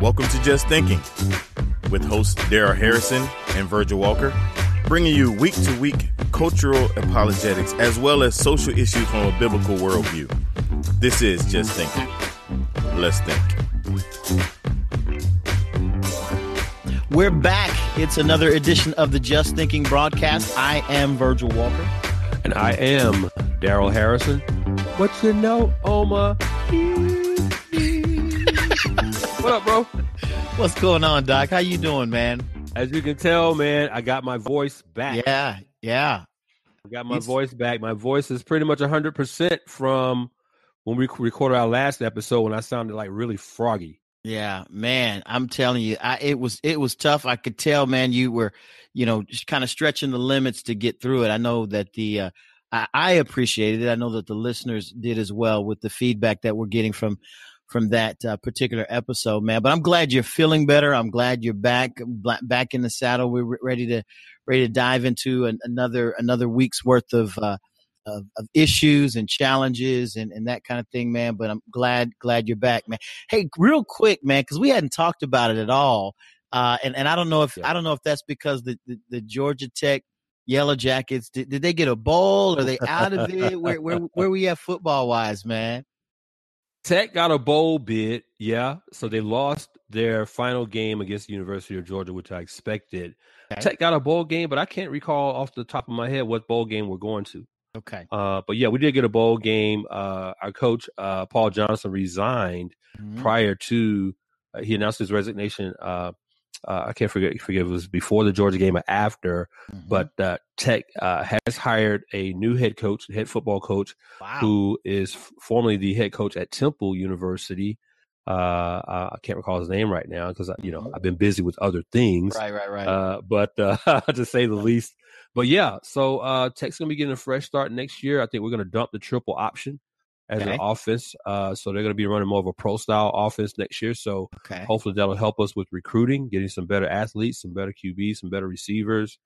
Welcome to Just Thinking with hosts Daryl Harrison and Virgil Walker, bringing you week to week cultural apologetics as well as social issues from a biblical worldview. This is Just Thinking. Let's think. We're back. It's another edition of the Just Thinking broadcast. I am Virgil Walker. And I am Daryl Harrison. What you know, Oma? What up, bro? What's going on, Doc? How you doing, man? As you can tell, man, I got my voice back. Yeah, yeah. I got my He's... voice back. My voice is pretty much 100% from when we recorded our last episode when I sounded like really froggy. Yeah, man, I'm telling you, I, it was it was tough. I could tell, man, you were, you know, just kind of stretching the limits to get through it. I know that the uh, I, I appreciated it. I know that the listeners did as well with the feedback that we're getting from from that uh, particular episode, man. But I'm glad you're feeling better. I'm glad you're back back in the saddle. We're ready to ready to dive into an, another another week's worth of. Uh, of, of issues and challenges and, and that kind of thing, man. But I'm glad glad you're back, man. Hey, real quick, man, because we hadn't talked about it at all. Uh, and and I don't know if yeah. I don't know if that's because the, the, the Georgia Tech Yellow Jackets did, did they get a bowl? Are they out of it? where where where we at football wise, man? Tech got a bowl bid, yeah. So they lost their final game against the University of Georgia, which I expected. Okay. Tech got a bowl game, but I can't recall off the top of my head what bowl game we're going to. Okay. Uh, but yeah, we did get a bowl game. Uh, our coach uh, Paul Johnson resigned mm-hmm. prior to uh, he announced his resignation. Uh, uh, I can't forget forget it was before the Georgia game or after. Mm-hmm. But Tech has hired a new head coach, head football coach, wow. who is formerly the head coach at Temple University. I can't recall his name right now because you know mm-hmm. I've been busy with other things. Right, right, right. but to say the least, but yeah, so uh Tech's gonna be getting a fresh start next year. I think we're gonna dump the triple option as okay. an offense. Uh, so they're going to be running more of a pro style offense next year. So okay. hopefully that'll help us with recruiting, getting some better athletes, some better QBs, some better receivers,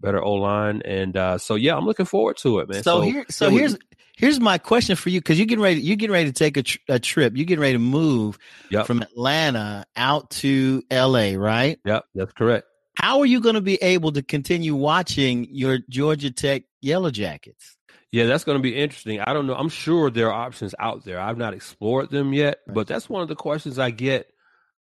better O line, and uh, so yeah, I'm looking forward to it, man. So, so here, so here's here's my question for you because you're getting ready, you're getting ready to take a, tr- a trip, you're getting ready to move yep. from Atlanta out to L.A. Right? Yep, that's correct. How are you going to be able to continue watching your Georgia Tech Yellow Jackets? Yeah, that's going to be interesting. I don't know. I'm sure there are options out there. I've not explored them yet, right. but that's one of the questions I get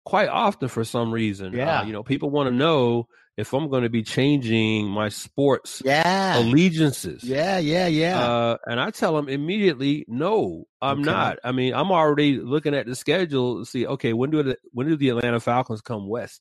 quite often for some reason. Uh, yeah. Uh, you know, people want to know if I'm going to be changing my sports yeah. allegiances. Yeah, yeah, yeah. Uh, and I tell them immediately, no, I'm okay. not. I mean, I'm already looking at the schedule to see, okay, when do the, when do the Atlanta Falcons come west?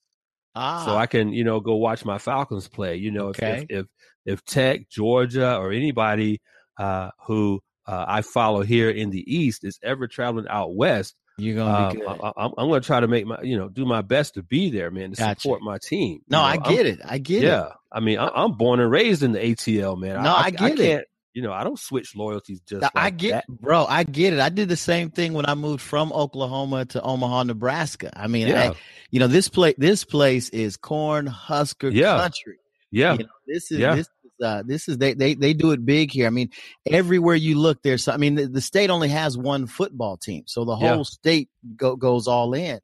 Ah. So I can, you know, go watch my Falcons play. You know, okay. if, if if Tech, Georgia, or anybody uh, who uh, I follow here in the East is ever traveling out west, you're gonna be um, good. I, am gonna try to make my, you know, do my best to be there, man, to gotcha. support my team. No, you know, I get I'm, it. I get yeah. it. Yeah, I mean, I, am born and raised in the ATL, man. No, I, I get it you know, I don't switch loyalties just. Like I get, that. bro. I get it. I did the same thing when I moved from Oklahoma to Omaha, Nebraska. I mean, yeah. I, you know, this place, this place is corn husker yeah. country. Yeah, you know, this is yeah. this is uh, this is they they they do it big here. I mean, everywhere you look, there's. I mean, the, the state only has one football team, so the whole yeah. state go, goes all in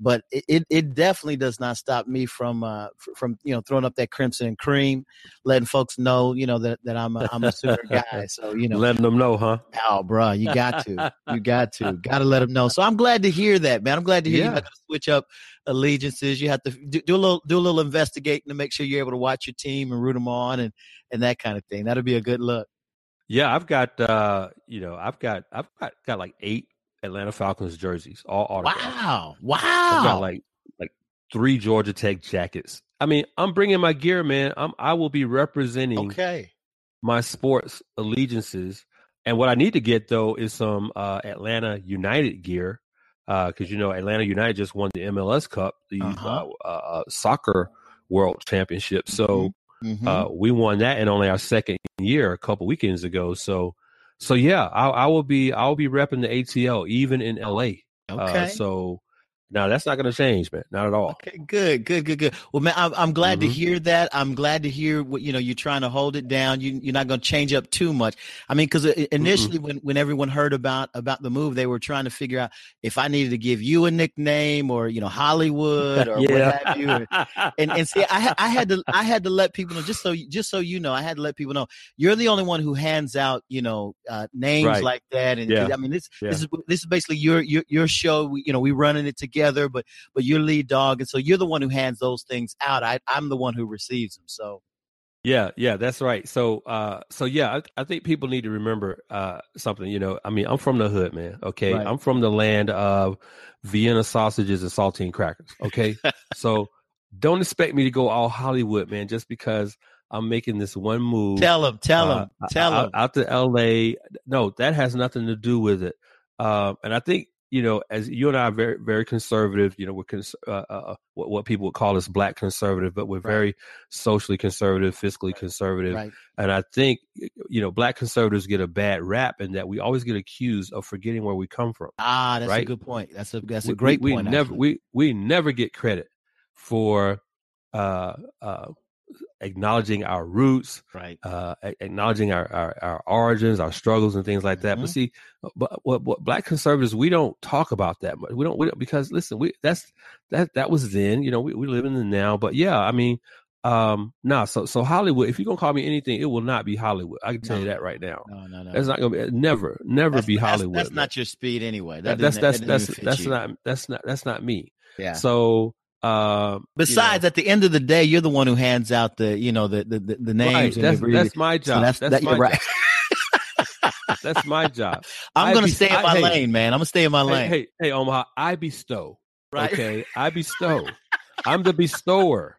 but it, it definitely does not stop me from uh, from you know throwing up that crimson and cream, letting folks know you know that, that I'm a, I'm a Sooner guy. So you know, letting them know, huh? Oh, bro, you got to, you got to, got to let them know. So I'm glad to hear that, man. I'm glad to hear yeah. you switch up allegiances. You have to do, do, a little do a little investigating to make sure you're able to watch your team and root them on and and that kind of thing. That'll be a good look. Yeah, I've got uh, you know, I've got I've got, got like eight Atlanta Falcons jerseys, all autographed. Wow, wow! I've got like like three Georgia Tech jackets. I mean, I'm bringing my gear, man. I'm I will be representing okay my sports allegiances. And what I need to get though is some uh, Atlanta United gear because uh, you know Atlanta United just won the MLS Cup, the uh-huh. Uh, uh, soccer World Championship. So mm-hmm. Uh, we won that in only our second year a couple weekends ago. So so yeah, I, I will be I will be repping the ATL even in LA. Okay. So Now that's not going to change, man. Not at all. Okay, good, good, good, good. Well, man, I'm, I'm glad mm-hmm. to hear that. I'm glad to hear what you know. You're trying to hold it down. You, you're not going to change up too much. I mean, because initially, mm-hmm. when when everyone heard about about the move, they were trying to figure out if I needed to give you a nickname or you know Hollywood or yeah. what have you. and and see, I I had to I had to let people know just so just so you know, I had to let people know you're the only one who hands out you know uh, names right. like that. And yeah. I mean, this yeah. this is this is basically your your your show. We, you know, we running it together, but but you're lead dog, and so you're the one who hands those things out. I, I'm the one who receives them. So. Yeah, yeah, that's right. So, uh, so yeah, I, I think people need to remember uh, something. You know, I mean, I'm from the hood, man. Okay, right. I'm from the land of Vienna sausages and saltine crackers. Okay, so don't expect me to go all Hollywood, man, just because I'm making this one move. Tell him, tell him, uh, tell him. Out, out to LA. No, that has nothing to do with it. Um, and I think you know, as you and I are very, very conservative, you know, we're cons- uh, uh, uh, what, what people would call us black conservative, but we're right. very socially conservative, fiscally right. conservative. Right. And I think, you know, black conservatives get a bad rap in that we always get accused of forgetting where we come from. Ah, that's a good point. That's a, that's a great we, point. We never, we, we never get credit for, uh, uh, acknowledging our roots, right? Uh, acknowledging our, our, our origins, our struggles, and things like that. Mm-hmm. But see, but what, what black conservatives we don't talk about that much. We don't, we don't because listen, we that's that that was then. You know, we we live in the now. But yeah, I mean, um, nah. So so Hollywood. If you're gonna call me anything, it will not be Hollywood. I can tell no. you that right now. No, no, no. That's not gonna be never, never that's, be Hollywood. That's, that's not your speed anyway. That that's that's that's that's, that's not that's not that's not me. Yeah. So uh, Besides, you know, at the end of the day, you're the one who hands out the, you know, the the, the names. Right. That's, that's, my job. So that's, that's that, my right. job. that's my job. I'm gonna stay in my I, lane, hey, man. I'm gonna stay in my lane. Hey, hey, Omaha, I bestow. Right. Okay, I bestow. I'm the bestower.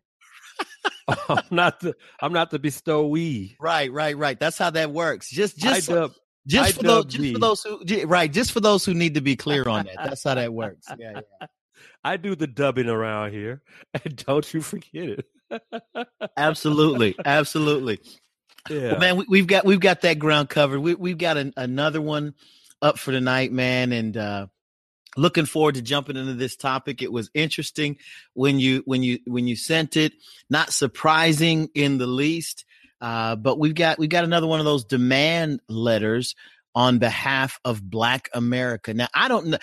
I'm not the I'm not the bestowee. Right, right, right. That's how that works. Just just dub, just for those just for those who right, just for those who need to be clear on that. That's how that works. Yeah, yeah. I do the dubbing around here, and don't you forget it. absolutely, absolutely. Yeah, well, man, we, have got we've got that ground covered. We, we've got an, another one up for tonight, man, and uh, looking forward to jumping into this topic. It was interesting when you when you when you sent it. Not surprising in the least. Uh, but we've got we've got another one of those demand letters on behalf of Black America. Now, I don't know.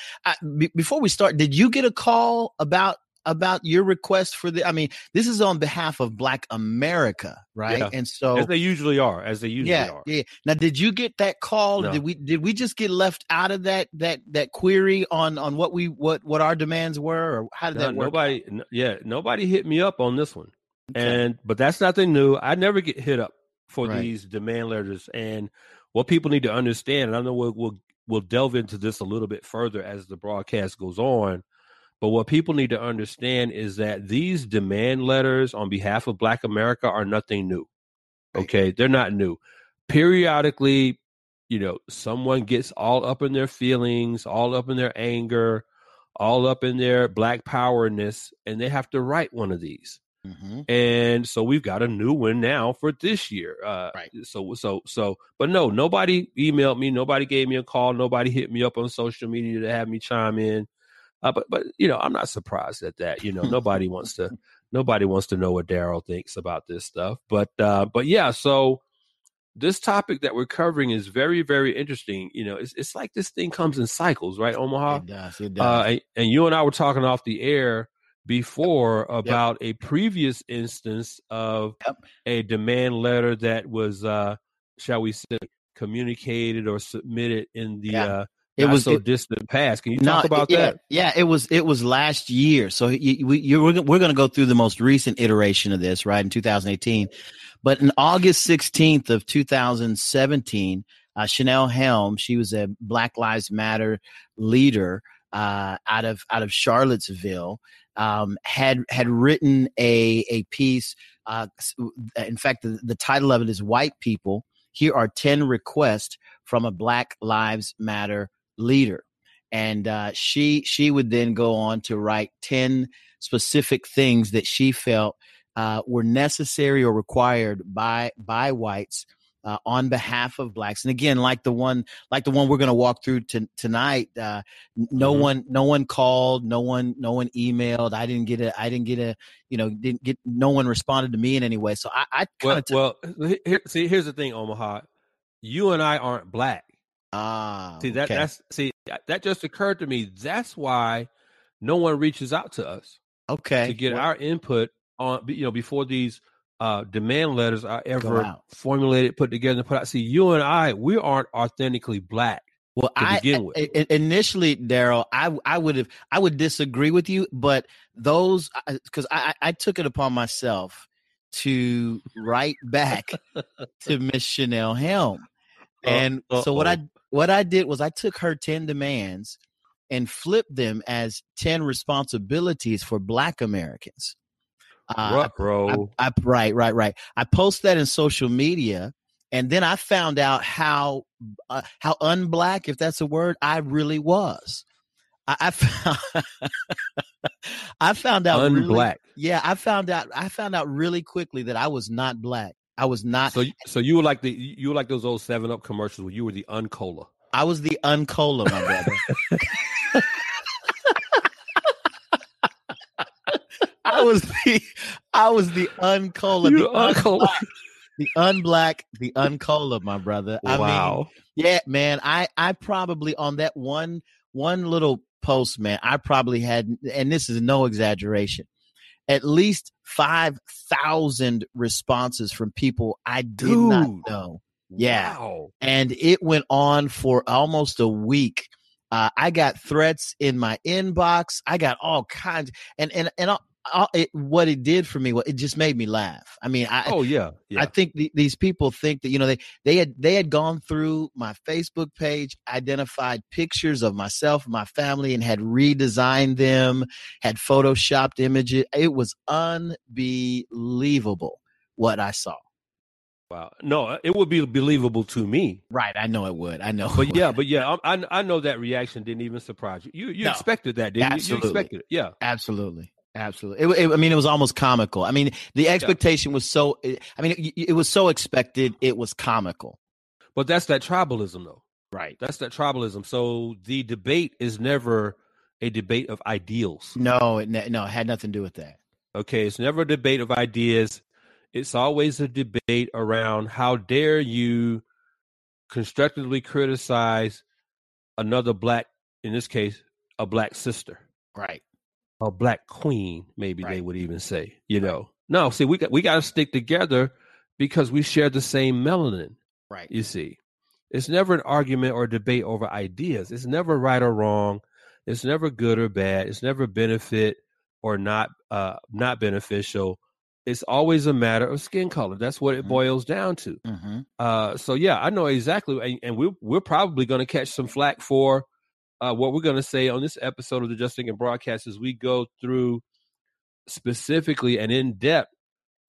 before we start, did you get a call about about your request for the? I mean, this is on behalf of Black America, right? Yeah. And so, as they usually are, as they usually yeah, are. Yeah. Now, did you get that call? No. Did we did we just get left out of that that that query on on what we what what our demands were, or how did no, that work? Nobody, yeah, nobody hit me up on this one. Okay. And but that's nothing new. I never get hit up for right. these demand letters and what people need to understand, and I know we'll, we'll we'll delve into this a little bit further as the broadcast goes on. But what people need to understand is that these demand letters on behalf of Black America are nothing new. Okay, they're not new. Periodically, you know, someone gets all up in their feelings, all up in their anger, all up in their black powerness, and they have to write one of these. Mm-hmm. And so we've got a new one now for this year. Uh, right. So, so, so, but no, nobody emailed me. Nobody gave me a call. Nobody hit me up on social media to have me chime in. Uh, but, but, you know, I'm not surprised at that. You know, nobody wants to, nobody wants to know what Daryl thinks about this stuff. But, uh, but yeah, so this topic that we're covering is very, very interesting. You know, it's, it's like this thing comes in cycles, right, Omaha? It does. It does. Uh, and, and you and I were talking off the air before about yep. a previous instance of yep. a demand letter that was, uh, shall we say, communicated or submitted in the yeah. uh, it was so it, distant past. Can you talk about yeah, that? Yeah, it was it was last year. So you, we, you're, we're going to go through the most recent iteration of this, right, in 2018. But in August 16th of 2017, uh, Chanel Helm, she was a Black Lives Matter leader uh, out of out of Charlottesville um, had had written a a piece. Uh, in fact, the, the title of it is "White People." Here are ten requests from a Black Lives Matter leader, and uh, she she would then go on to write ten specific things that she felt uh, were necessary or required by by whites uh, on behalf of blacks. And again, like the one, like the one we're going to walk through t- tonight, uh, no mm-hmm. one, no one called, no one, no one emailed. I didn't get a, I didn't get a, you know, didn't get, no one responded to me in any way. So I, I kind of well, t- well, here, see, here's the thing, Omaha, you and I aren't black. Ah, see that okay. that's see that just occurred to me. That's why no one reaches out to us. Okay, to get well, our input on you know before these uh, demand letters are ever formulated, put together, and put out. See, you and I, we aren't authentically black. Well, I, I initially, Daryl, I I would have I would disagree with you, but those because I, I took it upon myself to write back to Miss Chanel Helm, uh, and uh, so what I what I did was I took her ten demands and flipped them as ten responsibilities for Black Americans. Uh, bro. I, I, right, right, right. I post that in social media, and then I found out how uh, how unblack, if that's a word, I really was. I, I found, I found out unblack. Really, yeah, I found out. I found out really quickly that I was not black. I was not. So, so you were like the you were like those old Seven Up commercials where you were the uncola. I was the uncola, my brother. I was the I was the uncola, the uncola, the unblack, the uncola, my brother. I wow. Mean, yeah, man. I I probably on that one one little post, man. I probably had, and this is no exaggeration, at least five thousand responses from people I did Dude. not know. Yeah, wow. and it went on for almost a week. Uh, I got threats in my inbox. I got all kinds, and and and it, what it did for me, well, it just made me laugh. I mean, I oh yeah, yeah. I think the, these people think that you know they they had they had gone through my Facebook page, identified pictures of myself, my family, and had redesigned them, had photoshopped images. It was unbelievable what I saw. Wow, no, it would be believable to me. Right, I know it would. I know, but yeah, but yeah, I, I know that reaction didn't even surprise you. You you no, expected that, didn't absolutely. you? You expected it, yeah, absolutely. Absolutely. It, it, I mean, it was almost comical. I mean, the expectation yeah. was so, I mean, it, it, was so expected. It was comical. But that's that tribalism, though. Right. That's that tribalism. So the debate is never a debate of ideals. No, it, no, it had nothing to do with that. Okay. It's never a debate of ideas. It's always a debate around how dare you constructively criticize another black, in this case, a black sister. Right a black queen, maybe right. they would even say, you know. No, see, we got we got to stick together because we share the same melanin. Right. You see, it's never an argument or debate over ideas. It's never right or wrong. It's never good or bad. It's never benefit or not uh not beneficial. It's always a matter of skin color. That's what it mm-hmm. boils down to. Mm-hmm. Uh, so yeah, I know exactly, and, and we're we're probably going to catch some flack for uh, what we're going to say on this episode of the Just Thinking broadcast is we go through specifically and in depth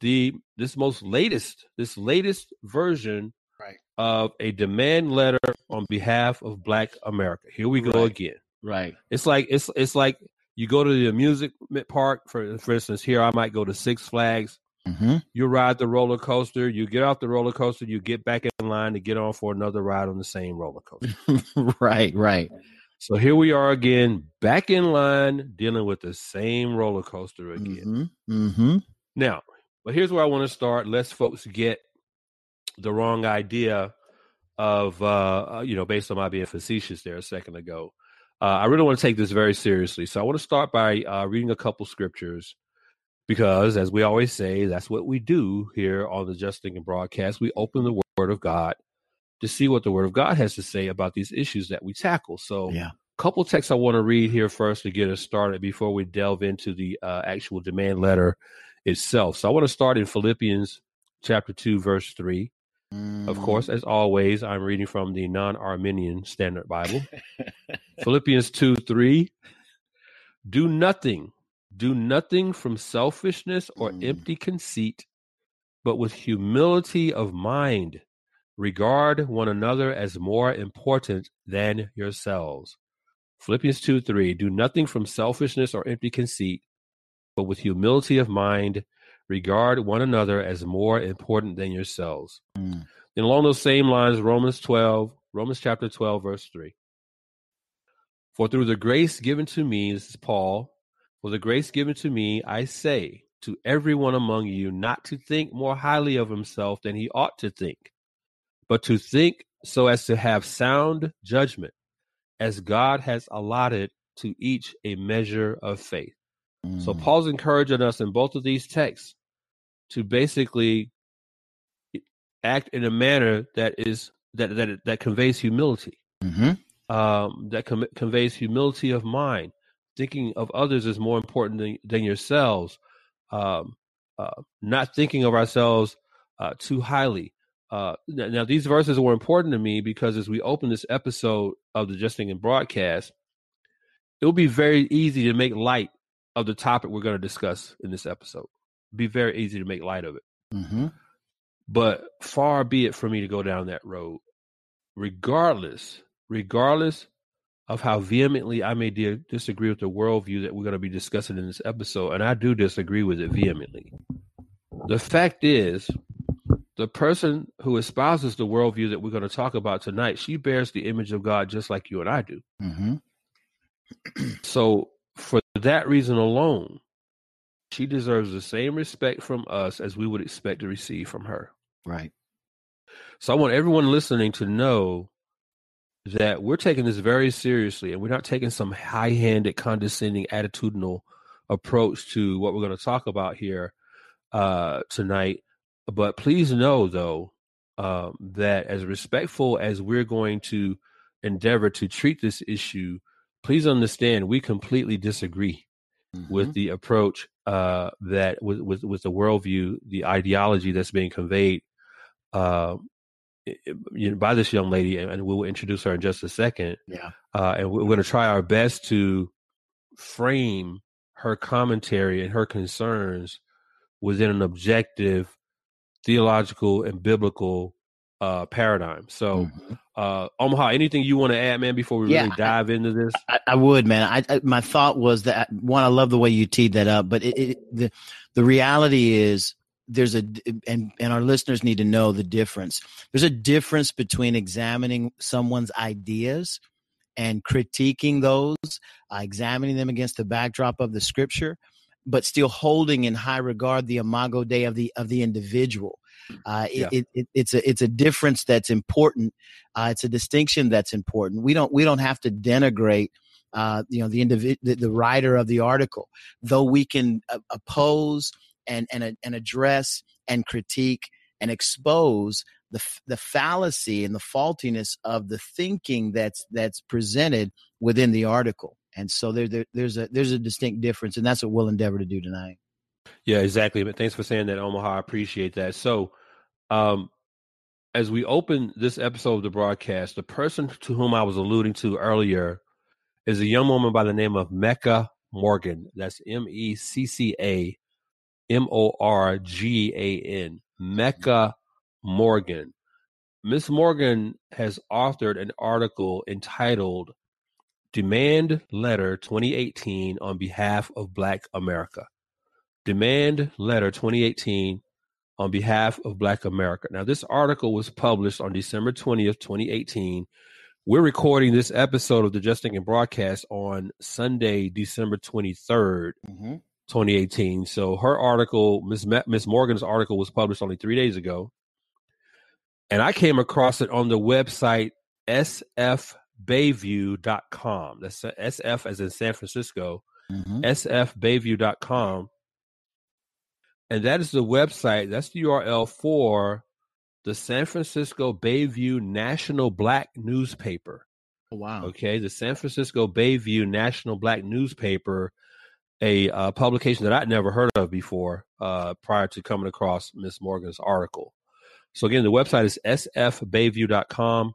the this most latest this latest version right. of a demand letter on behalf of Black America. Here we go right. again. Right. It's like it's it's like you go to the amusement park for for instance. Here I might go to Six Flags. Mm-hmm. You ride the roller coaster. You get off the roller coaster. You get back in line to get on for another ride on the same roller coaster. right. Right. So here we are again, back in line, dealing with the same roller coaster again. Mm-hmm. Mm-hmm. Now, but here's where I want to start. Let's folks get the wrong idea of, uh, uh, you know, based on my being facetious there a second ago. Uh, I really want to take this very seriously. So I want to start by uh, reading a couple scriptures because, as we always say, that's what we do here on the Just Thinking broadcast. We open the Word of God to see what the Word of God has to say about these issues that we tackle. So, yeah. a couple texts I want to read here first to get us started before we delve into the uh, actual demand letter itself. So, I want to start in Philippians chapter 2, verse 3. Mm. Of course, as always, I'm reading from the non Arminian Standard Bible. Philippians 2 3. Do nothing, do nothing from selfishness or mm. empty conceit, but with humility of mind Regard one another as more important than yourselves. Philippians 2 3 Do nothing from selfishness or empty conceit, but with humility of mind, regard one another as more important than yourselves. Mm. And along those same lines, Romans 12, Romans chapter 12, verse 3. For through the grace given to me, this is Paul, for the grace given to me, I say to everyone among you not to think more highly of himself than he ought to think, but to think so as to have sound judgment, as God has allotted to each a measure of faith. Mm. So Paul's encouraging us in both of these texts to basically act in a manner that is that that that conveys humility, mm-hmm. um, that com- conveys humility of mind. Thinking of others is more important than, than yourselves. Um, uh, not thinking of ourselves uh, too highly. Uh, now, these verses were important to me because as we open this episode of the Just Thinking broadcast, it will be very easy to make light of the topic we're going to discuss in this episode. Be very easy to make light of it. Mm-hmm. But far be it for me to go down that road, regardless, regardless of how vehemently I may di- disagree with the worldview that we're going to be discussing in this episode, and I do disagree with it vehemently. The fact is, the person who espouses the worldview that we're going to talk about tonight, she bears the image of God just like you and I do. Mm-hmm. so, for that reason alone, she deserves the same respect from us as we would expect to receive from her. Right. So, I want everyone listening to know that we're taking this very seriously and we're not taking some high handed, condescending, attitudinal approach to what we're going to talk about here uh, tonight. But please know, though, um, that as respectful as we're going to endeavor to treat this issue, please understand we completely disagree mm-hmm. with the approach uh, that with, with, with the worldview, the ideology that's being conveyed uh, you know, by this young lady, and we will introduce her in just a second. Yeah, uh, and we're going to try our best to frame her commentary and her concerns within an objective theological and biblical uh, paradigm. So, mm-hmm. uh, Omaha, anything you want to add, man, before we yeah, really dive I, into this? I, I would, man. I, I, my thought was that one, I love the way you teed that up, but it, it, the the reality is there's a and and our listeners need to know the difference. There's a difference between examining someone's ideas and critiquing those, uh, examining them against the backdrop of the scripture but still holding in high regard the imago dei of the of the individual. Uh, yeah. it, it, it's a it's a difference that's important. Uh, it's a distinction that's important. We don't we don't have to denigrate. Uh, you know the individual, the, the, writer of the article, though we can uh, oppose and and and address and critique and expose the the fallacy and the faultiness of the thinking that's that's presented within the article. And so there, there, there's a there's a distinct difference, and that's what we'll endeavor to do tonight. Yeah, exactly. But thanks for saying that, Omaha. I appreciate that. So, um, as we open this episode of the broadcast, the person to whom I was alluding to earlier is a young woman by the name of Mecca Morgan. That's M E C C A M O R G A N. Mecca Morgan. Miss Morgan has authored an article entitled Demand Letter 2018 on behalf of Black America. Demand Letter 2018 on behalf of Black America. Now, this article was published on December 20th, 2018. We're recording this episode of the Just Thinking broadcast on Sunday, December 23rd, mm-hmm. 2018. So her article, Miss Miss Morgan's article, was published only three days ago, and I came across it on the website SF sfbayview.com. That's SF as in San Francisco, mm-hmm. sfbayview.com. And that is the website, that's the URL for the San Francisco Bayview National Black Newspaper. Oh, wow. Okay, the San Francisco Bayview National Black Newspaper, a uh, publication that I'd never heard of before uh, prior to coming across Miss Morgan's article. So again, the website is sfbayview.com.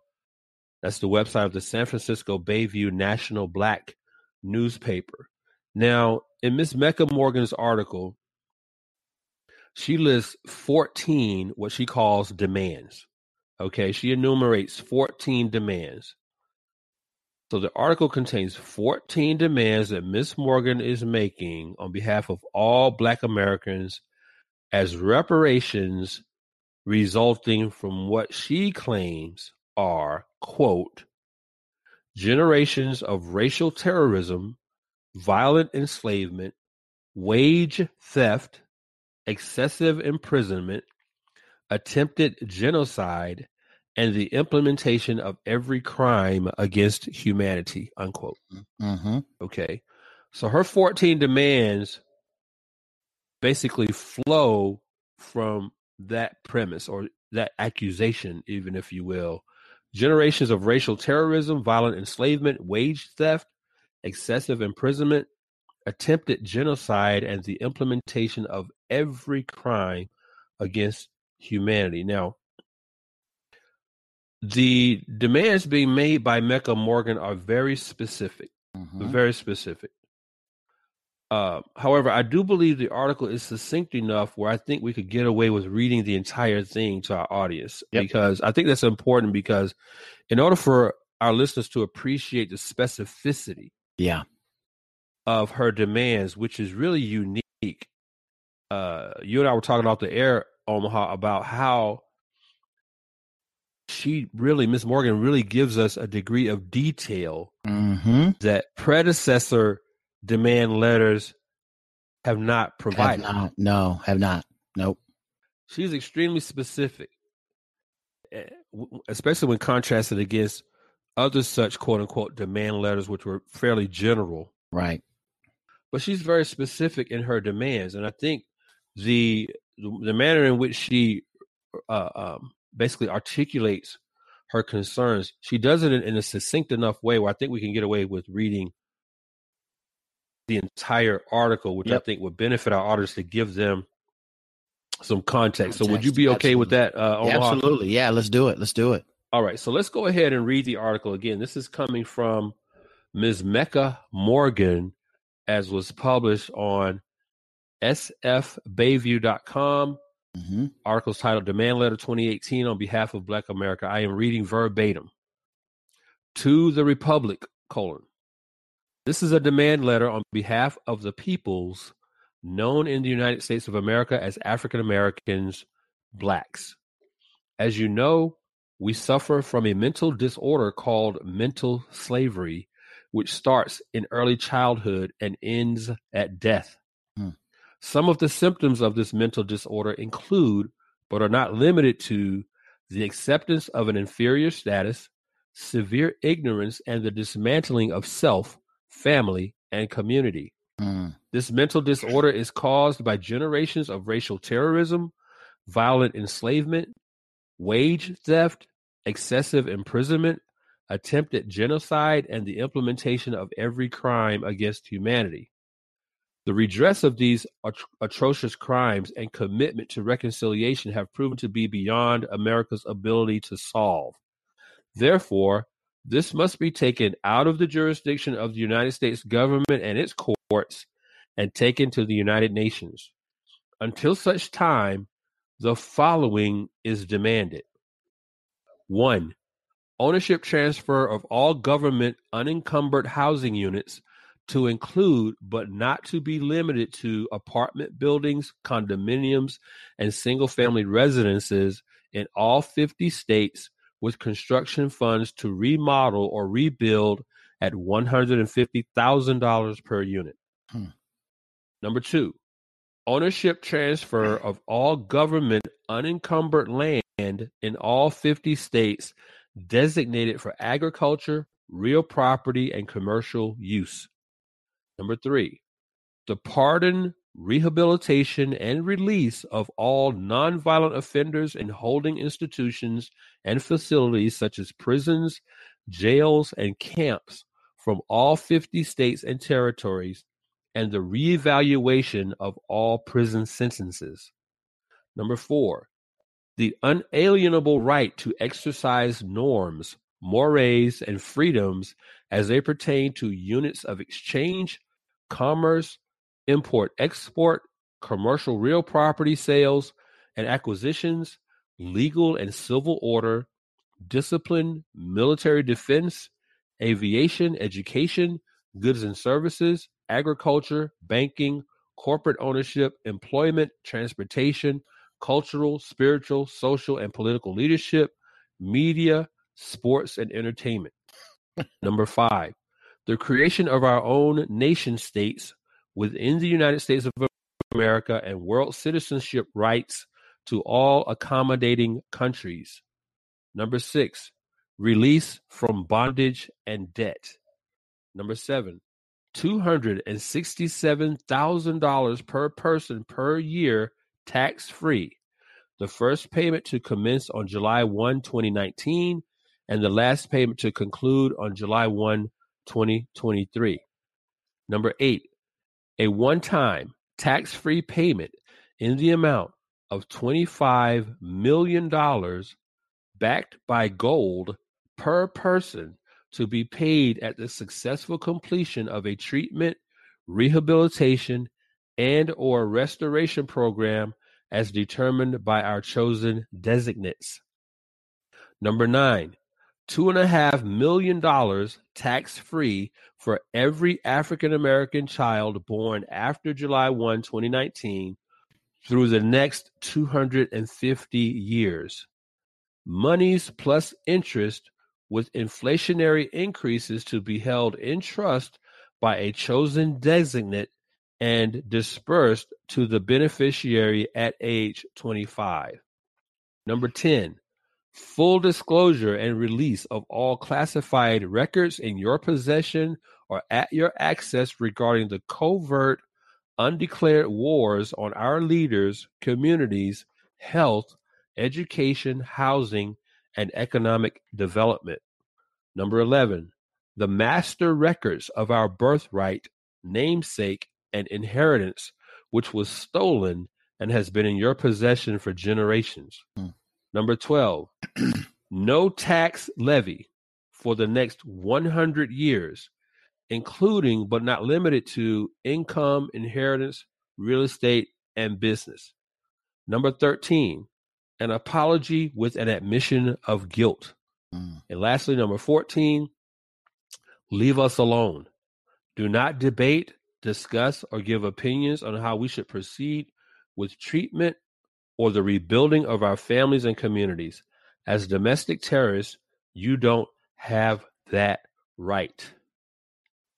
That's the website of the San Francisco Bayview National Black newspaper. Now, in Miss Mecca Morgan's article, she lists 14 what she calls demands. Okay, she enumerates 14 demands. So the article contains 14 demands that Miss Morgan is making on behalf of all Black Americans as reparations resulting from what she claims are, quote, generations of racial terrorism, violent enslavement, wage theft, excessive imprisonment, attempted genocide, and the implementation of every crime against humanity, unquote. Mm-hmm. Okay. So her 14 demands basically flow from that premise or that accusation, even if you will. Generations of racial terrorism, violent enslavement, wage theft, excessive imprisonment, attempted genocide, and the implementation of every crime against humanity. Now, the demands being made by Mecca Morgan are very specific. Mm-hmm. Very specific. Uh, however, I do believe the article is succinct enough where I think we could get away with reading the entire thing to our audience Yep. because I think that's important because in order for our listeners to appreciate the specificity Yeah. of her demands, which is really unique. Uh, you and I were talking off the air, Omaha, about how she really, Miss Morgan, really gives us a degree of detail Mm-hmm. that predecessor demand letters have not Have provided. not. No, have not. Nope. She's extremely specific, eh, especially when contrasted against other such quote unquote demand letters, which were fairly general. Right. but she's very specific in her demands, and I think the the manner in which she uh, um, basically articulates her concerns, she does it in, in a succinct enough way where I think we can get away with reading the entire article, which Yep. I think would benefit our audience to give them some context. So, would you be okay with that, uh? Absolutely. Yeah. Let's do it. Let's do it. All right, so let's go ahead and read the article again. This is coming from Ms. Mecca Morgan, as was published on sfbayview.com. Mm-hmm. Articles titled Demand Letter 2018 on behalf of Black America. I am reading verbatim. To the Republic, colon. This is a demand letter on behalf of the peoples known in the United States of America as African Americans, blacks. As you know, we suffer from a mental disorder called mental slavery, which starts in early childhood and ends at death. Hmm. Some of the symptoms of this mental disorder include, but are not limited to, the acceptance of an inferior status, severe ignorance, and the dismantling of self, family, and community. Mm. This mental disorder is caused by generations of racial terrorism, violent enslavement, wage theft, excessive imprisonment, attempted genocide, and the implementation of every crime against humanity. The redress of these atro- atrocious crimes and commitment to reconciliation have proven to be beyond America's ability to solve. Therefore, this must be taken out of the jurisdiction of the United States government and its courts and taken to the United Nations. Until such time, the following is demanded. One, ownership transfer of all government unencumbered housing units to include, but not to be limited to, apartment buildings, condominiums, and single family residences in all 50 states with construction funds to remodel or rebuild at $150,000 per unit. Hmm. Number two, ownership transfer of all government unencumbered land in all 50 states designated for agriculture, real property, and commercial use. Number three, the pardon, rehabilitation, and release of all nonviolent offenders in holding institutions and facilities such as prisons, jails, and camps from all 50 states and territories, and the reevaluation of all prison sentences. Number four, the unalienable right to exercise norms, mores, and freedoms as they pertain to units of exchange, commerce, import export, commercial real property sales and acquisitions, legal and civil order, discipline, military defense, aviation, education, goods and services, agriculture, banking, corporate ownership, employment, transportation, cultural, spiritual, social, and political leadership, media, sports, and entertainment. Number five, the creation of our own nation states within the United States of America and world citizenship rights to all accommodating countries. Number six, release from bondage and debt. Number seven, $267,000 per person per year tax free. The first payment to commence on July 1, 2019, and the last payment to conclude on July 1, 2023. Number eight, a one time tax free payment in the amount of $25 million backed by gold per person to be paid at the successful completion of a treatment, rehabilitation, and or restoration program as determined by our chosen designates. Number nine, two and a half million dollars tax free for every African American child born after July 1, 2019 through the next 250 years. Monies plus interest with inflationary increases to be held in trust by a chosen designate and dispersed to the beneficiary at age 25. Number 10, full disclosure and release of all classified records in your possession or at your access regarding the covert, undeclared wars on our leaders, communities, health, education, housing, and economic development. Number 11, the master records of our birthright, namesake, and inheritance, which was stolen and has been in your possession for generations. Hmm. Number 12, no tax levy for the next 100 years, including but not limited to income, inheritance, real estate, and business. Number 13, an apology with an admission of guilt. Mm. And lastly, number 14, leave us alone. Do not debate, discuss, or give opinions on how we should proceed with treatment or the rebuilding of our families and communities. As domestic terrorists, you don't have that right.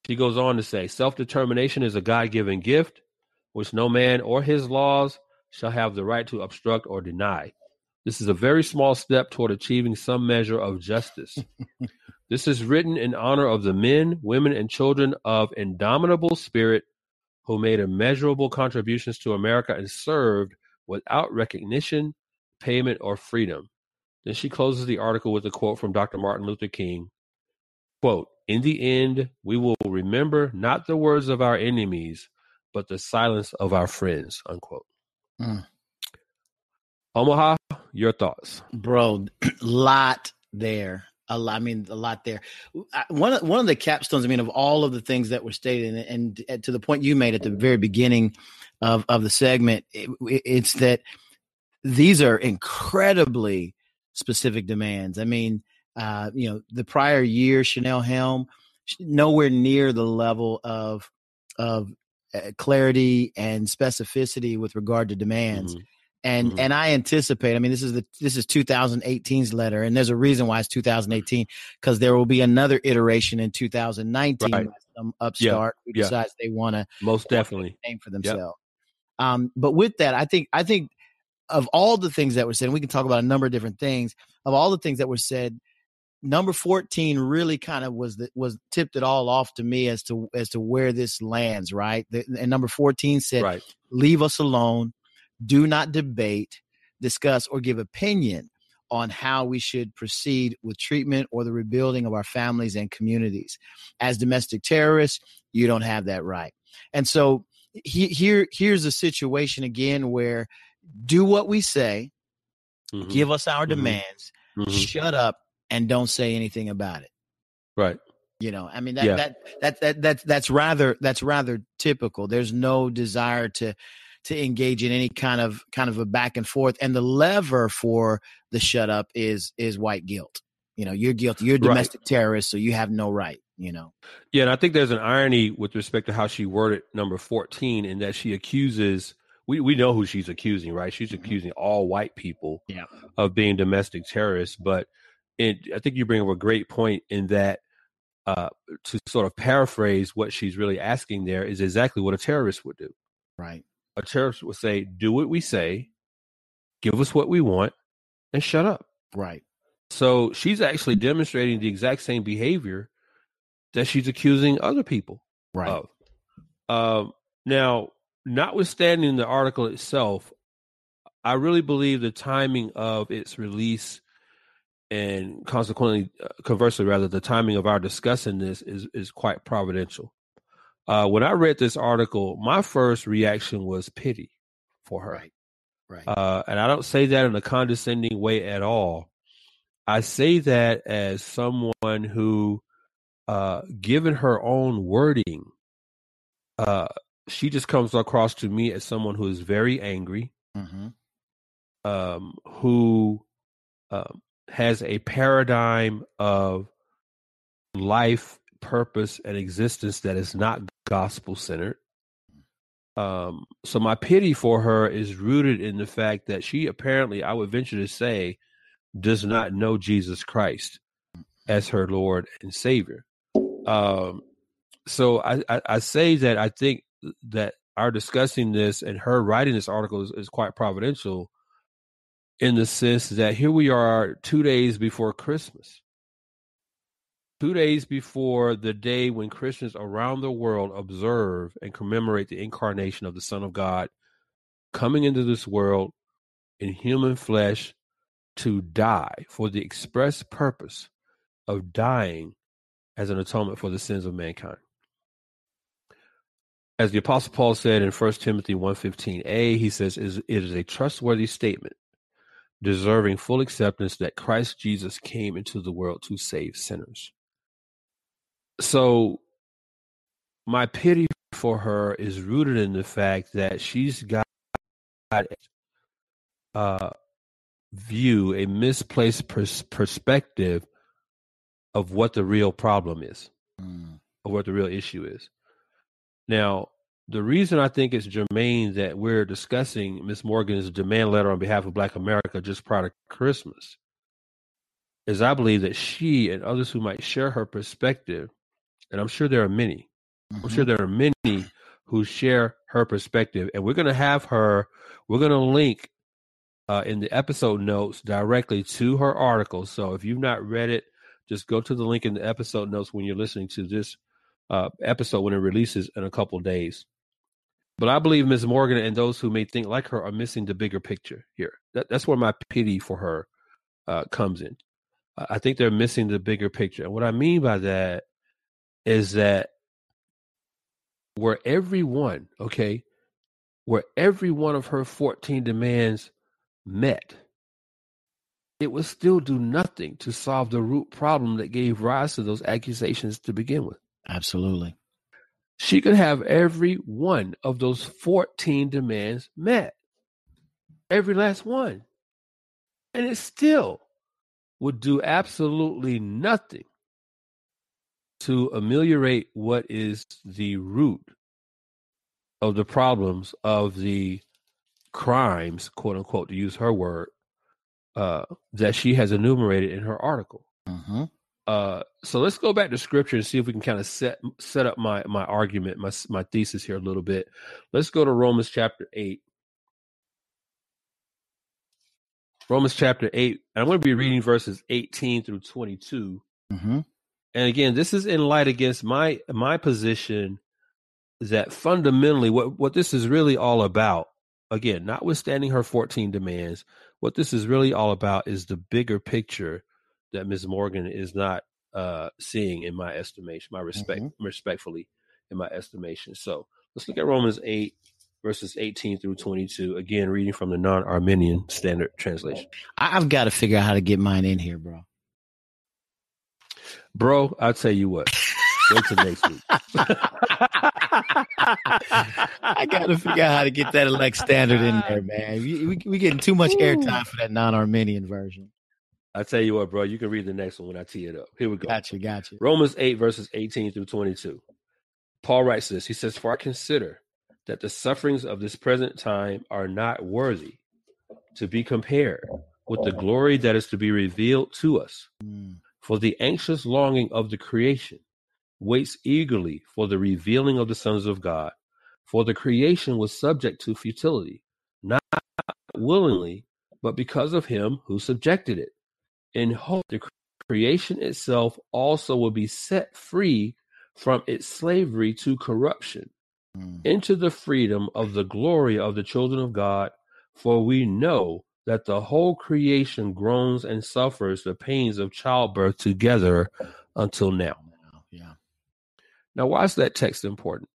She goes on to say self determination is a God given gift, which no man or his laws shall have the right to obstruct or deny. This is a very small step toward achieving some measure of justice. this is written in honor of the men, women, and children of indomitable spirit who made immeasurable contributions to America and served without recognition, payment, or freedom. Then she closes the article with a quote from Dr. Martin Luther King. Quote, in the end, we will remember not the words of our enemies, but the silence of our friends, unquote. Mm. Omaha, your thoughts, bro? lot there. A lot, I mean, a lot there. One of one of the capstones. I mean, of all of the things that were stated, and, and to the point you made at the very beginning of of the segment, it, it's that these are incredibly specific demands. I mean, uh, you know, the prior year, Chanel Helm, nowhere near the level of of uh, clarity and specificity with regard to demands. Mm-hmm and mm-hmm. and I anticipate. I mean, this is the this is 2018's letter, and there's a reason why it's 2018 because there will be another iteration in 2019. Right. Some upstart yeah. who yeah. decides they want to most definitely name for themselves. Yep. Um, but with that, I think I think of all the things that were said, and we can talk about a number of different things. Of all the things that were said, number 14 really kind of was the, was tipped it all off to me as to as to where this lands. Right, the, and number 14 said, right. "Leave us alone." Do not debate, discuss, or give opinion on how we should proceed with treatment or the rebuilding of our families and communities. As domestic terrorists, you don't have that right. And so he, here, here's a situation again where do what we say, mm-hmm. give us our mm-hmm. demands, mm-hmm. shut up, and don't say anything about it. Right. You know, I mean that, yeah. that that that that that's rather that's rather typical. There's no desire to to engage in any kind of kind of a back and forth. And the lever for the shut up is is white guilt. You know, you're guilty. You're a domestic right. terrorist, so you have no right. You know. Yeah, and I think there's an irony with respect to how she worded number 14 in that she accuses we, we know who she's accusing, right? She's Mhm. accusing all white people Yeah. of being domestic terrorists. But it, I think you bring up a great point in that uh, to sort of paraphrase what she's really asking there is exactly what a terrorist would do. Right. A terrorist would say, "Do what we say, give us what we want, and shut up." Right. So she's actually demonstrating the exact same behavior that she's accusing other people Right. of. Um, now, notwithstanding the article itself, I really believe the timing of its release and consequently, uh, conversely, rather, the timing of our discussing this is is quite providential. Uh, when I read this article, my first reaction was pity for her. Right. Right. Uh, and I don't say that in a condescending way at all. I say that as someone who, uh, given her own wording, uh, she just comes across to me as someone who is very angry, mm-hmm. um, who um, has a paradigm of life, purpose, and existence that is not gospel centered. Um, so my pity for her is rooted in the fact that she apparently, I would venture to say, does not know Jesus Christ as her Lord and Savior. Um, so I, I, I say that I think that our discussing this and her writing this article is, is quite providential in the sense that here we are two days before Christmas two days before the day when Christians around the world observe and commemorate the incarnation of the Son of God coming into this world in human flesh to die for the express purpose of dying as an atonement for the sins of mankind. As the apostle Paul said in 1 Timothy 1:15a, he says it is a trustworthy statement deserving full acceptance that Christ Jesus came into the world to save sinners so my pity for her is rooted in the fact that she's got a uh, view, a misplaced pers- perspective of what the real problem is, Mm. of what the real issue is. Now, the reason I think it's germane that we're discussing Miss Morgan's demand letter on behalf of Black America just prior to Christmas is I believe that she and others who might share her perspective and I'm sure there are many. I'm Mhm. sure there are many who share her perspective, and we're going to have her. We're going to link uh, in the episode notes directly to her article. So if you've not read it, just go to the link in the episode notes when you're listening to this uh, episode when it releases in a couple days. But I believe Ms. Morgan and those who may think like her are missing the bigger picture here. That, that's where my pity for her uh, comes in. I think they're missing the bigger picture. And what I mean by that is that where every one, okay, where every one of her 14 demands met, it would still do nothing to solve the root problem that gave rise to those accusations to begin with. Absolutely. She could have every one of those 14 demands met, every last one. And it still would do absolutely nothing to ameliorate what is the root of the problems of the crimes, quote unquote, to use her word, uh, that she has enumerated in her article. Mm-hmm. Uh, so let's go back to scripture and see if we can kind of set set up my my argument, my my thesis here a little bit. Let's go to Romans chapter eight. Romans chapter eight, and I'm going to be reading verses 18 through 22. Mm-hmm. And again, this is in light against my my position that fundamentally what what this is really all about. Again, notwithstanding her 14 demands, what this is really all about is the bigger picture that Ms. Morgan is not uh, seeing in my estimation, my respect, respectfully, in my estimation. So let's look at Romans 8, verses 18 through 22. Again, reading from the non Arminian Standard Translation. I've got to figure out how to get mine in here, bro. Bro, I'll tell you what. Wait till next week. I got to figure out how to get that elect standard in there, man. We we, we getting too much airtime for that non-Arminian version. I'll tell you what, bro. You can read the next one when I tee it up. Here we go. Gotcha, gotcha. Romans 8, verses 18 through 22. Paul writes this. He says, For I consider that the sufferings of this present time are not worthy to be compared with the glory that is to be revealed to us. Mm. For the anxious longing of the creation waits eagerly for the revealing of the sons of God. For the creation was subject to futility, not willingly, but because of him who subjected it, in hope the creation itself also will be set free from its slavery to corruption mm. into the freedom of the glory of the children of God. For we know that the whole creation groans and suffers the pains of childbirth together until now. Yeah. Now, why is that text important?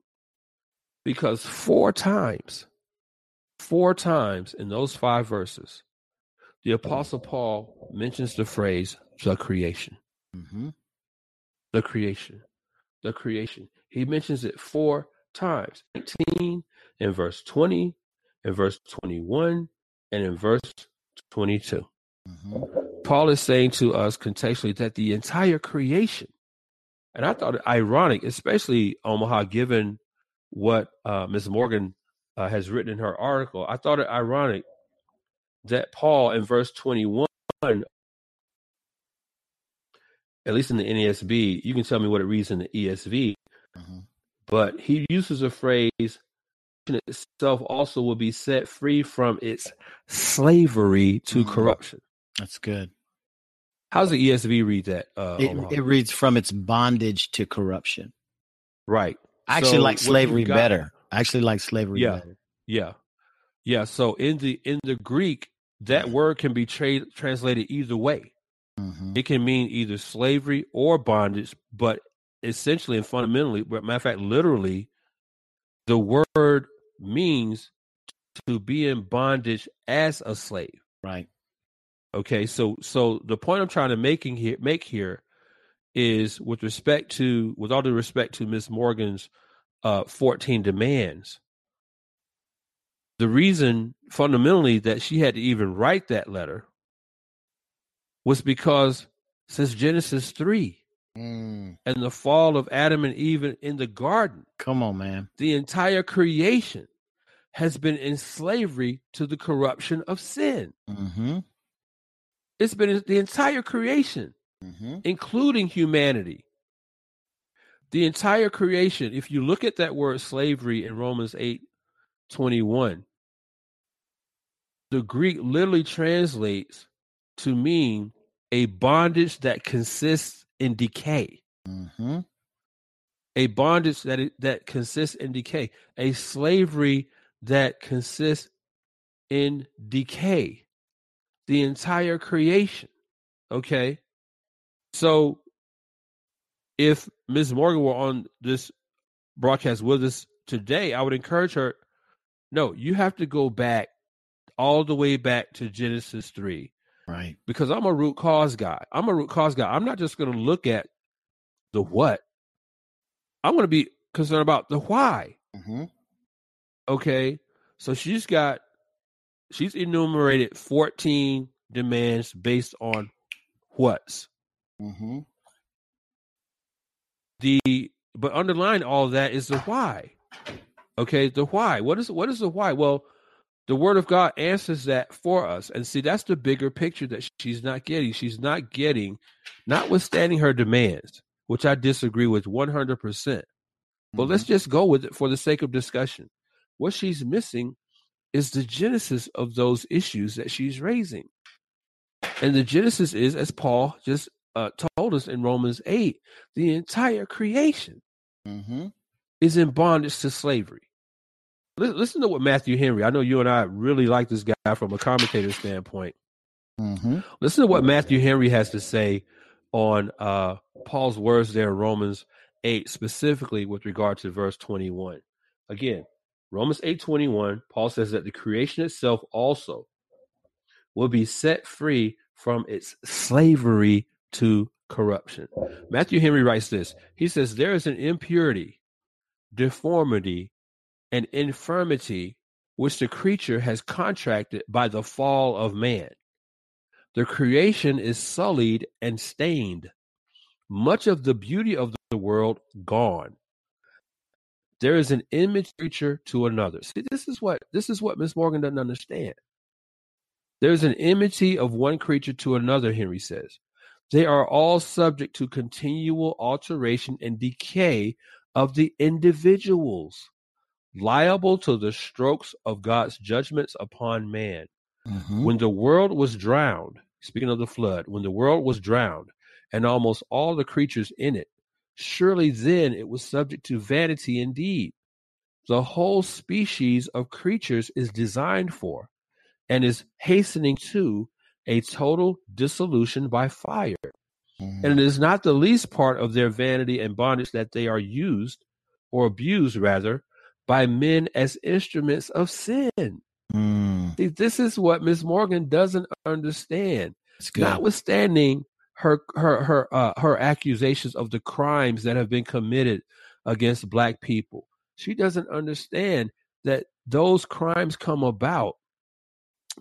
Because four times, four times in those five verses, the Apostle Paul mentions the phrase the creation. Mm-hmm. The creation. The creation. He mentions it four times 19 in verse 20, in verse 21, and in verse 22. Mm-hmm. Paul is saying to us contextually that the entire creation, and I thought it ironic, especially Omaha, given what uh, Ms. Morgan uh, has written in her article, I thought it ironic that Paul in verse 21, at least in the NASB, you can tell me what it reads in the ESV, mm-hmm. but he uses a phrase itself also will be set free from its slavery to mm-hmm. corruption. That's good. How's the ESV read that? Uh, it, it, reads from its bondage to corruption. Right. I actually so like slavery got, better. I actually like slavery yeah, better. Yeah. Yeah. So in the in the Greek, that word can be tra- translated either way. Mm-hmm. It can mean either slavery or bondage, but essentially and fundamentally, but matter of fact, literally, the word means to be in bondage as a slave. Right. Okay. So so the point I'm trying to making here make here is with respect to with all due respect to Miss Morgan's uh 14 demands. The reason fundamentally that she had to even write that letter was because since Genesis 3 mm. and the fall of Adam and Eve in the garden. Come on, man. The entire creation has been in slavery to the corruption of sin. Mm-hmm. It's been the entire creation, mm-hmm. including humanity. The entire creation, if you look at that word slavery in Romans 8 21, the Greek literally translates to mean a bondage that consists in decay. Mm-hmm. A bondage that that consists in decay. A slavery that consists in decay. The entire creation. Okay. So if Ms. Morgan were on this broadcast with us today, I would encourage her no, you have to go back all the way back to Genesis 3. Right. Because I'm a root cause guy. I'm a root cause guy. I'm not just going to look at the what. I'm going to be concerned about the why. Mm-hmm. Okay. So she's got, she's enumerated 14 demands based on what's. Mm-hmm. The, but underlying all that is the why. Okay. The why. What is, what is the why? Well, the word of God answers that for us. And see, that's the bigger picture that she's not getting. She's not getting, notwithstanding her demands, which I disagree with 100%. But mm-hmm. let's just go with it for the sake of discussion. What she's missing is the genesis of those issues that she's raising. And the genesis is, as Paul just uh, told us in Romans 8, the entire creation mm-hmm. is in bondage to slavery listen to what Matthew Henry. I know you and I really like this guy from a commentator standpoint. Mm-hmm. Listen to what Matthew Henry has to say on uh, Paul's words there in Romans 8, specifically with regard to verse 21. Again, Romans 8:21, Paul says that the creation itself also will be set free from its slavery to corruption. Matthew Henry writes this He says, There is an impurity, deformity, and infirmity which the creature has contracted by the fall of man. The creation is sullied and stained, much of the beauty of the world gone. There is an image creature to another. See, this is what this is what Miss Morgan doesn't understand. There's an enmity of one creature to another, Henry says. They are all subject to continual alteration and decay of the individuals, liable to the strokes of God's judgments upon man. Mm-hmm. When the world was drowned, speaking of the flood, when the world was drowned and almost all the creatures in it, surely then it was subject to vanity indeed. The whole species of creatures is designed for and is hastening to a total dissolution by fire. Mm-hmm. And it is not the least part of their vanity and bondage that they are used, or abused rather, by men as instruments of sin. Mm. See, this is what Miss Morgan doesn't understand. Notwithstanding her her her uh, her accusations of the crimes that have been committed against black people, she doesn't understand that those crimes come about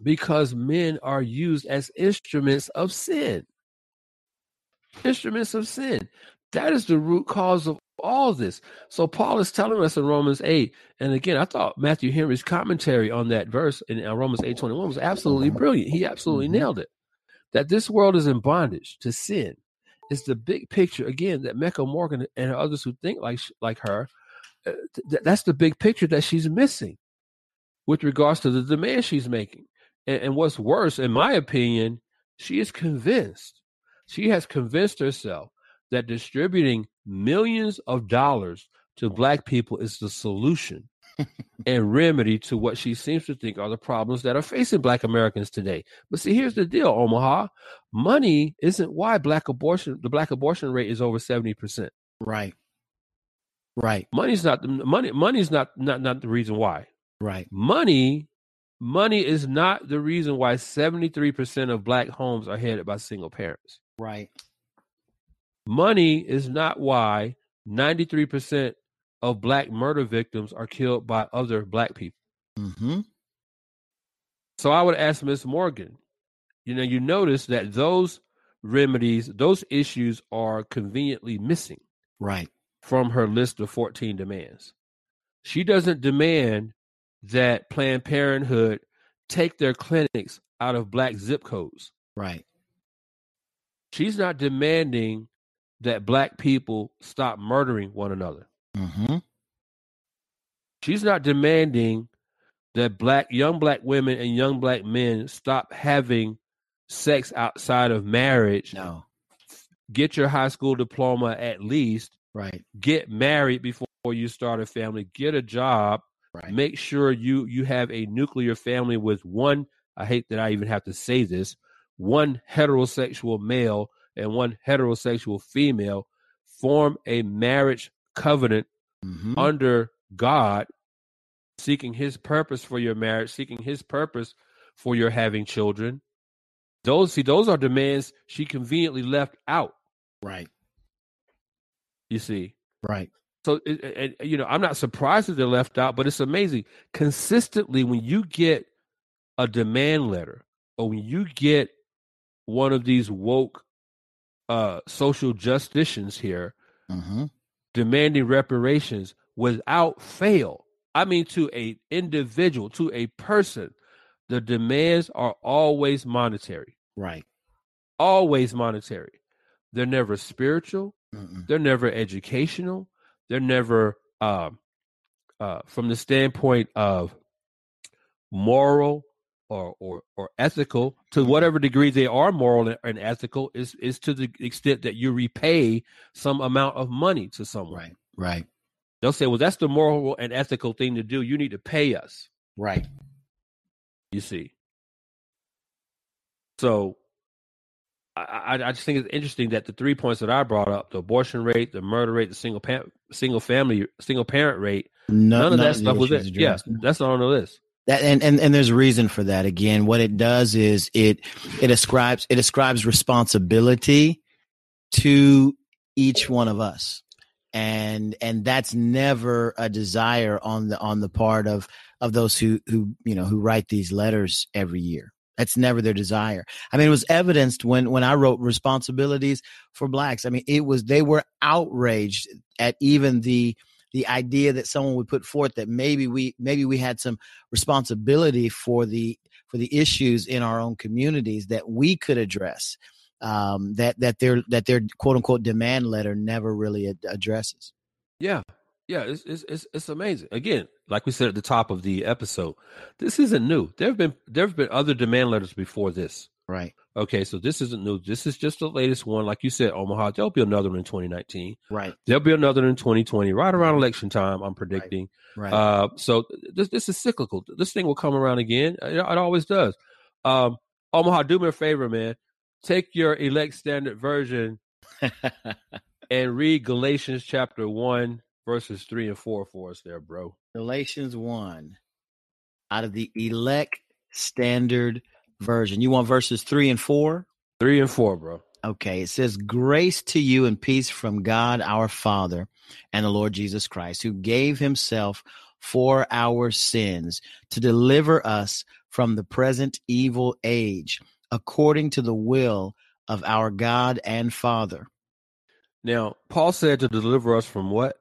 because men are used as instruments of sin. Instruments of sin. That is the root cause of all this. So Paul is telling us in Romans 8, and again, I thought Matthew Henry's commentary on that verse in uh, Romans 8 21 was absolutely brilliant. He absolutely mm-hmm. nailed it. That this world is in bondage to sin. It's the big picture again that Mecca Morgan and others who think like like her. Uh, th- that's the big picture that she's missing with regards to the demand she's making. And, and what's worse, in my opinion, she is convinced. She has convinced herself that distributing millions of dollars to black people is the solution and remedy to what she seems to think are the problems that are facing black Americans today. But see, here's the deal, Omaha. Money isn't why black abortion the black abortion rate is over 70%. Right. Right. Money's not the money money's not not not the reason why. Right. Money money is not the reason why 73% of black homes are headed by single parents. Right. Money is not why 93% of black murder victims are killed by other black people. Mm-hmm. So I would ask Miss Morgan, you know, you notice that those remedies, those issues are conveniently missing. Right. From her list of 14 demands. She doesn't demand that Planned Parenthood take their clinics out of black zip codes. Right. She's not demanding that black people stop murdering one another. Mm-hmm. She's not demanding that black young black women and young black men stop having sex outside of marriage. No. Get your high school diploma at least. Right. Get married before you start a family. Get a job Right. Make sure you you have a nuclear family with one. I hate that I even have to say this. One heterosexual male and one heterosexual female form a marriage covenant mm-hmm. under God, seeking His purpose for your marriage, seeking His purpose for your having children. Those see, those are demands she conveniently left out. Right. You see. Right. So, it, it, you know, I'm not surprised that they're left out, but it's amazing. Consistently, when you get a demand letter or when you get one of these woke uh, social justicians here mm-hmm. Demanding reparations without fail, I mean, to a individual, to a person, the demands are always monetary. Right. Always monetary. They're never spiritual. Mm-mm. They're never educational. They're never uh, uh, from the standpoint of moral or, or or ethical to whatever degree they are moral and ethical is is to the extent that you repay some amount of money to someone. Right. Right. They'll say, "Well, that's the moral and ethical thing to do. You need to pay us." Right. You see. So I, I, just think it's interesting that the three points that I brought up the abortion rate, the murder rate, the single pa- single family, single parent rate no, none of that stuff was it. Yeah, that's not on the list. That, and, and and there's a reason for that. Again, what it does is it it ascribes it ascribes responsibility to each one of us, and and that's never a desire on the on the part of of those who who you know who write these letters every year. That's never their desire. I mean, it was evidenced when when I wrote responsibilities for blacks. I mean, it was they were outraged at even the the idea that someone would put forth that maybe we maybe we had some responsibility for the for the issues in our own communities that we could address um, that that their that their quote unquote demand letter never really ad- addresses. Yeah, yeah, it's, it's it's it's amazing. Again, like we said at the top of the episode, this isn't new. There have been there have been other demand letters before this. Right. Okay, so this isn't new. This is just the latest one. Like you said, Omaha, there'll be another one in 2019. Right. There'll be another in 2020, right around election time, I'm predicting. Right. Uh, so this this is cyclical. This thing will come around again. It, it always does. Um, Omaha, do me a favor, man. Take your elect standard version and read Galatians chapter one, verses three and four for us, there, bro. Galatians one, out of the elect standard version. You want verses three and four? Three and four, bro. Okay, it says, Grace to you and peace from God our Father and the Lord Jesus Christ, who gave himself for our sins to deliver us from the present evil age, according to the will of our God and Father. Now, Paul said to deliver us from what?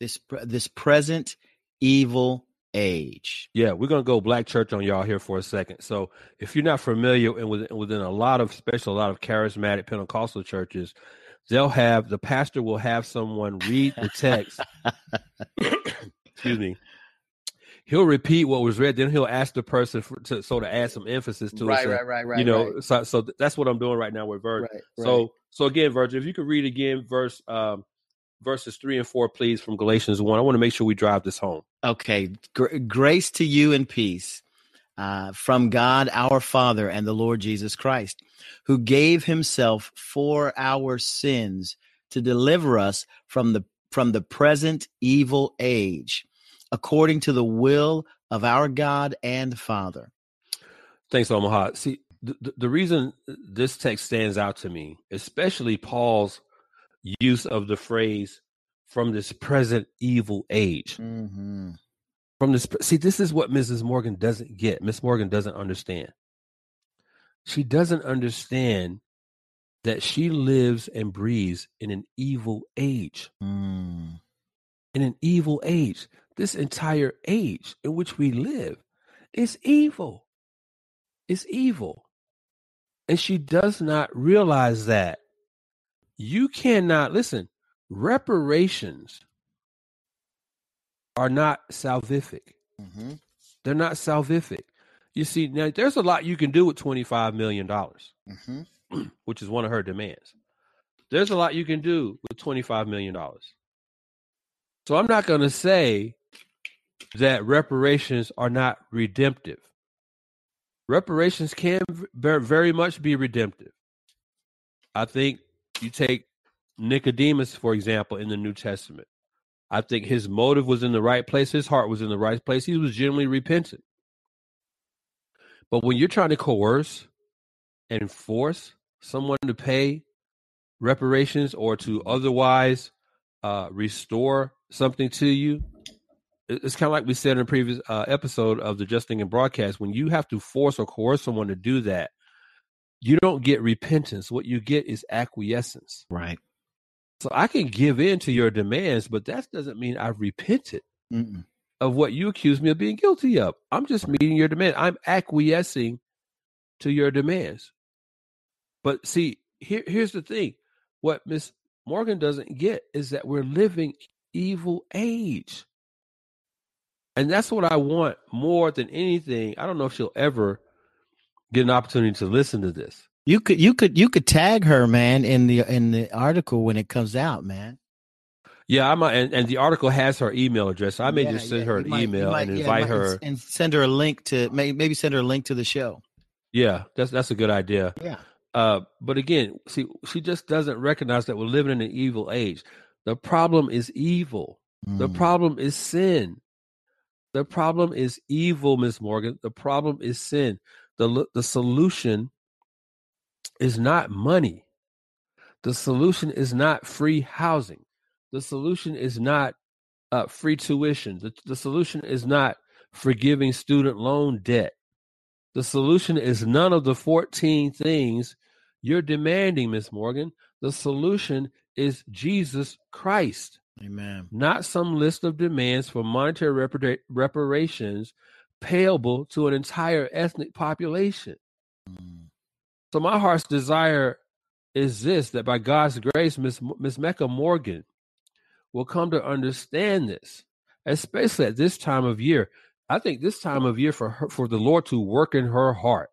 This this present evil age. Yeah, we're gonna go black church on y'all here for a second. So, if you're not familiar, and within, within a lot of special, a lot of charismatic Pentecostal churches, they'll have the pastor will have someone read the text. excuse me. He'll repeat what was read, then he'll ask the person for, to sort of add some emphasis to right, it. So, right, right, right. you know, right, so, so that's what I'm doing right now with Virgil. right, So, so again, Virgil, if you could read again verse um, verses three and four, please, from Galatians one. I want to make sure we drive this home. Okay, Gr- grace to you and peace uh, from God our Father and the Lord Jesus Christ, who gave Himself for our sins to deliver us from the from the present evil age, according to the will of our God and Father. Thanks, Omaha. See, the, the, the reason this text stands out to me, especially Paul's use of the phrase from this present evil age. Mm-hmm. From this, see, this is what Mrs. Morgan doesn't get. Miss Morgan doesn't understand. She doesn't understand that she lives and breathes in an evil age. Mm. In an evil age. This entire age in which we live is evil. It's evil. And she does not realize that. You cannot, listen, reparations are not salvific. Mm-hmm. They're not salvific. You see, now there's a lot you can do with $25 million, Mm-hmm. which is one of her demands. There's a lot you can do with $25 million. So I'm not going to say that reparations are not redemptive. Reparations can very much be redemptive. I think you take Nicodemus, for example, in the New Testament. I think his motive was in the right place. His heart was in the right place. He was genuinely repentant. But when you're trying to coerce and force someone to pay reparations or to otherwise uh, restore something to you, it's kind of like we said in a previous uh, episode of the Just Thinking broadcast. When you have to force or coerce someone to do that, you don't get repentance. What you get is acquiescence. Right. So I can give in to your demands, but that doesn't mean I've repented Mm-mm. of what you accuse me of being guilty of. I'm just meeting your demand. I'm acquiescing to your demands. But see, here, here's the thing. What Miss Morgan doesn't get is that we're living evil age. And that's what I want more than anything. I don't know if she'll ever get an opportunity to listen to this. You could you could you could tag her, man, in the in the article when it comes out, man. Yeah, I might, and, and the article has her email address. I may Yeah, just send yeah, her an might- email might- and yeah, invite might- her. and send her a link to maybe send her a link to the show. Yeah, that's that's a good idea. Yeah. Uh, but again, see, she just doesn't recognize that we're living in an evil age. The problem is evil. The Mm. problem is sin. The problem is evil, Miss Morgan. The problem is sin. The the solution is not money. The solution is not free housing. The solution is not uh, free tuition. The, the solution is not forgiving student loan debt. The solution is none of the 14 things you're demanding, Miss Morgan. The solution is Jesus Christ. Amen. Not some list of demands for monetary repara- reparations payable to an entire ethnic population. Mm. So my heart's desire is this that by God's grace, Miss Miss Mecca Morgan will come to understand this, especially at this time of year. I think this time of year for her, for the Lord to work in her heart,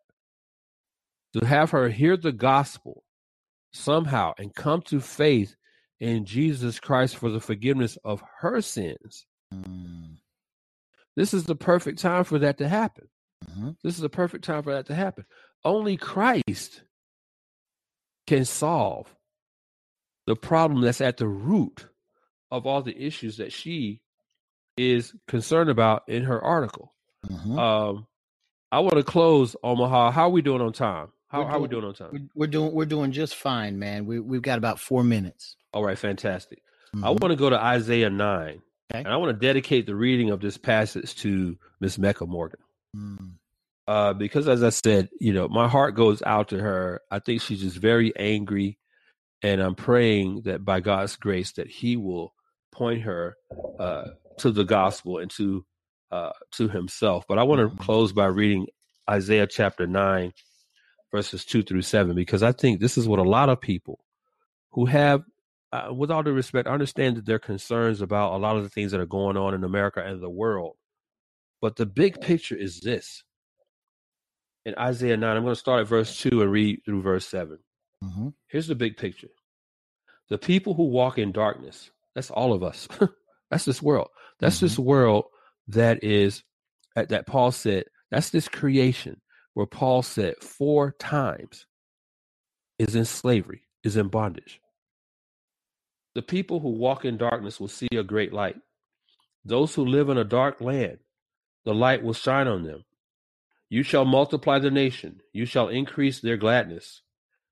to have her hear the gospel somehow and come to faith in Jesus Christ for the forgiveness of her sins. Mm. This is the perfect time for that to happen. Mm-hmm. This is the perfect time for that to happen. Only Christ can solve the problem that's at the root of all the issues that she is concerned about in her article. Mm-hmm. Um, I want to close, Omaha. How are we doing on time? How, doing, how are we doing on time? We're doing we're doing just fine, man. We we've got about four minutes. All right, fantastic. Mm-hmm. I want to go to Isaiah nine, okay. and I want to dedicate the reading of this passage to Miss Mecca Morgan. Mm. Uh, because as I said, you know, my heart goes out to her. I think she's just very angry, and I'm praying that by God's grace that He will point her uh, to the gospel and to uh, to Himself. But I want to mm-hmm. close by reading Isaiah chapter nine, verses two through seven, because I think this is what a lot of people who have, uh, with all due respect, understand that their concerns about a lot of the things that are going on in America and the world. But the big picture is this in Isaiah 9. I'm going to start at verse 2 and read through verse 7. Mm-hmm. Here's the big picture the people who walk in darkness, that's all of us. that's this world. That's mm-hmm. this world that is, that Paul said, that's this creation where Paul said four times is in slavery, is in bondage. The people who walk in darkness will see a great light. Those who live in a dark land, the light will shine on them. You shall multiply the nation, you shall increase their gladness.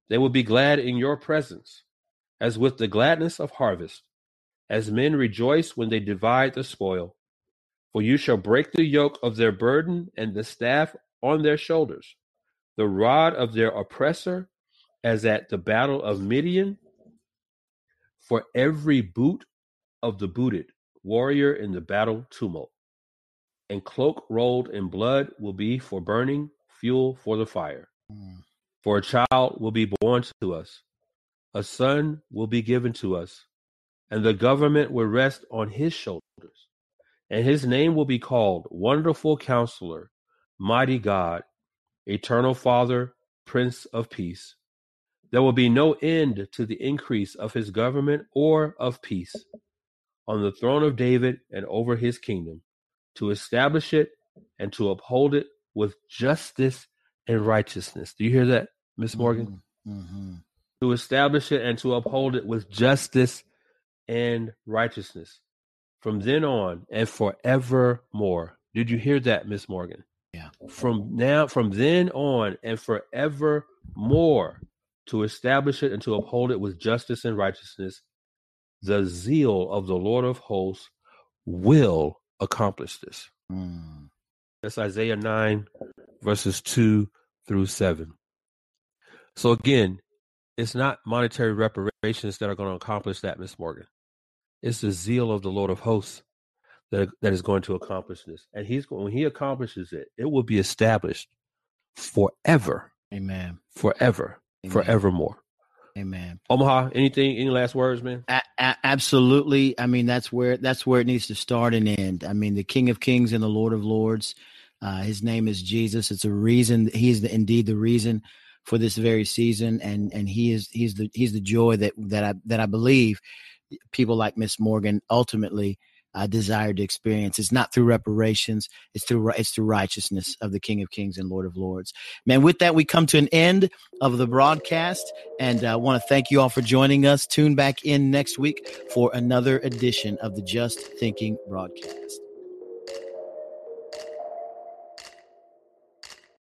They will be glad in your presence, as with the gladness of harvest, as men rejoice when they divide the spoil. For you shall break the yoke of their burden and the staff on their shoulders, the rod of their oppressor, as at the battle of Midian. For every boot of the booted warrior in the battle tumult and cloak rolled in blood will be for burning, fuel for the fire. Mm. For a child will be born to us, a son will be given to us, and the government will rest on his shoulders. And his name will be called Wonderful Counselor, Mighty God, Eternal Father, Prince of Peace. There will be no end to the increase of his government or of peace on the throne of David and over his kingdom to establish it and to uphold it with justice and righteousness. Do you hear that, Miss Morgan? Mm-hmm. mm-hmm. To establish it and to uphold it with justice and righteousness from then on and forevermore. Did you hear that, Miss Morgan? Yeah. From now, from then on and forevermore, to establish it and to uphold it with justice and righteousness, the zeal of the Lord of hosts will accomplish this. Mm. That's Isaiah 9, verses 2 through 7. So again, it's not monetary reparations that are going to accomplish that, Miss Morgan. It's the zeal of the Lord of hosts that, that is going to accomplish this. And he's going, when he accomplishes it, it will be established forever. Amen. Forever. Amen. Forevermore. Amen. Omaha, anything, any last words, man? A- a- absolutely. I mean, that's where that's where it needs to start and end. I mean, the King of Kings and the Lord of Lords. Uh, his name is Jesus. It's a reason. He is the, indeed the reason for this very season, and and he is he's the he's the joy that that I that I believe people like Miss Morgan ultimately uh, desire to experience. It's not through reparations. It's through it's through righteousness of the King of Kings and Lord of Lords. Man, with that, we come to an end of the broadcast, and I uh, want to thank you all for joining us. Tune back in next week for another edition of the Just Thinking broadcast.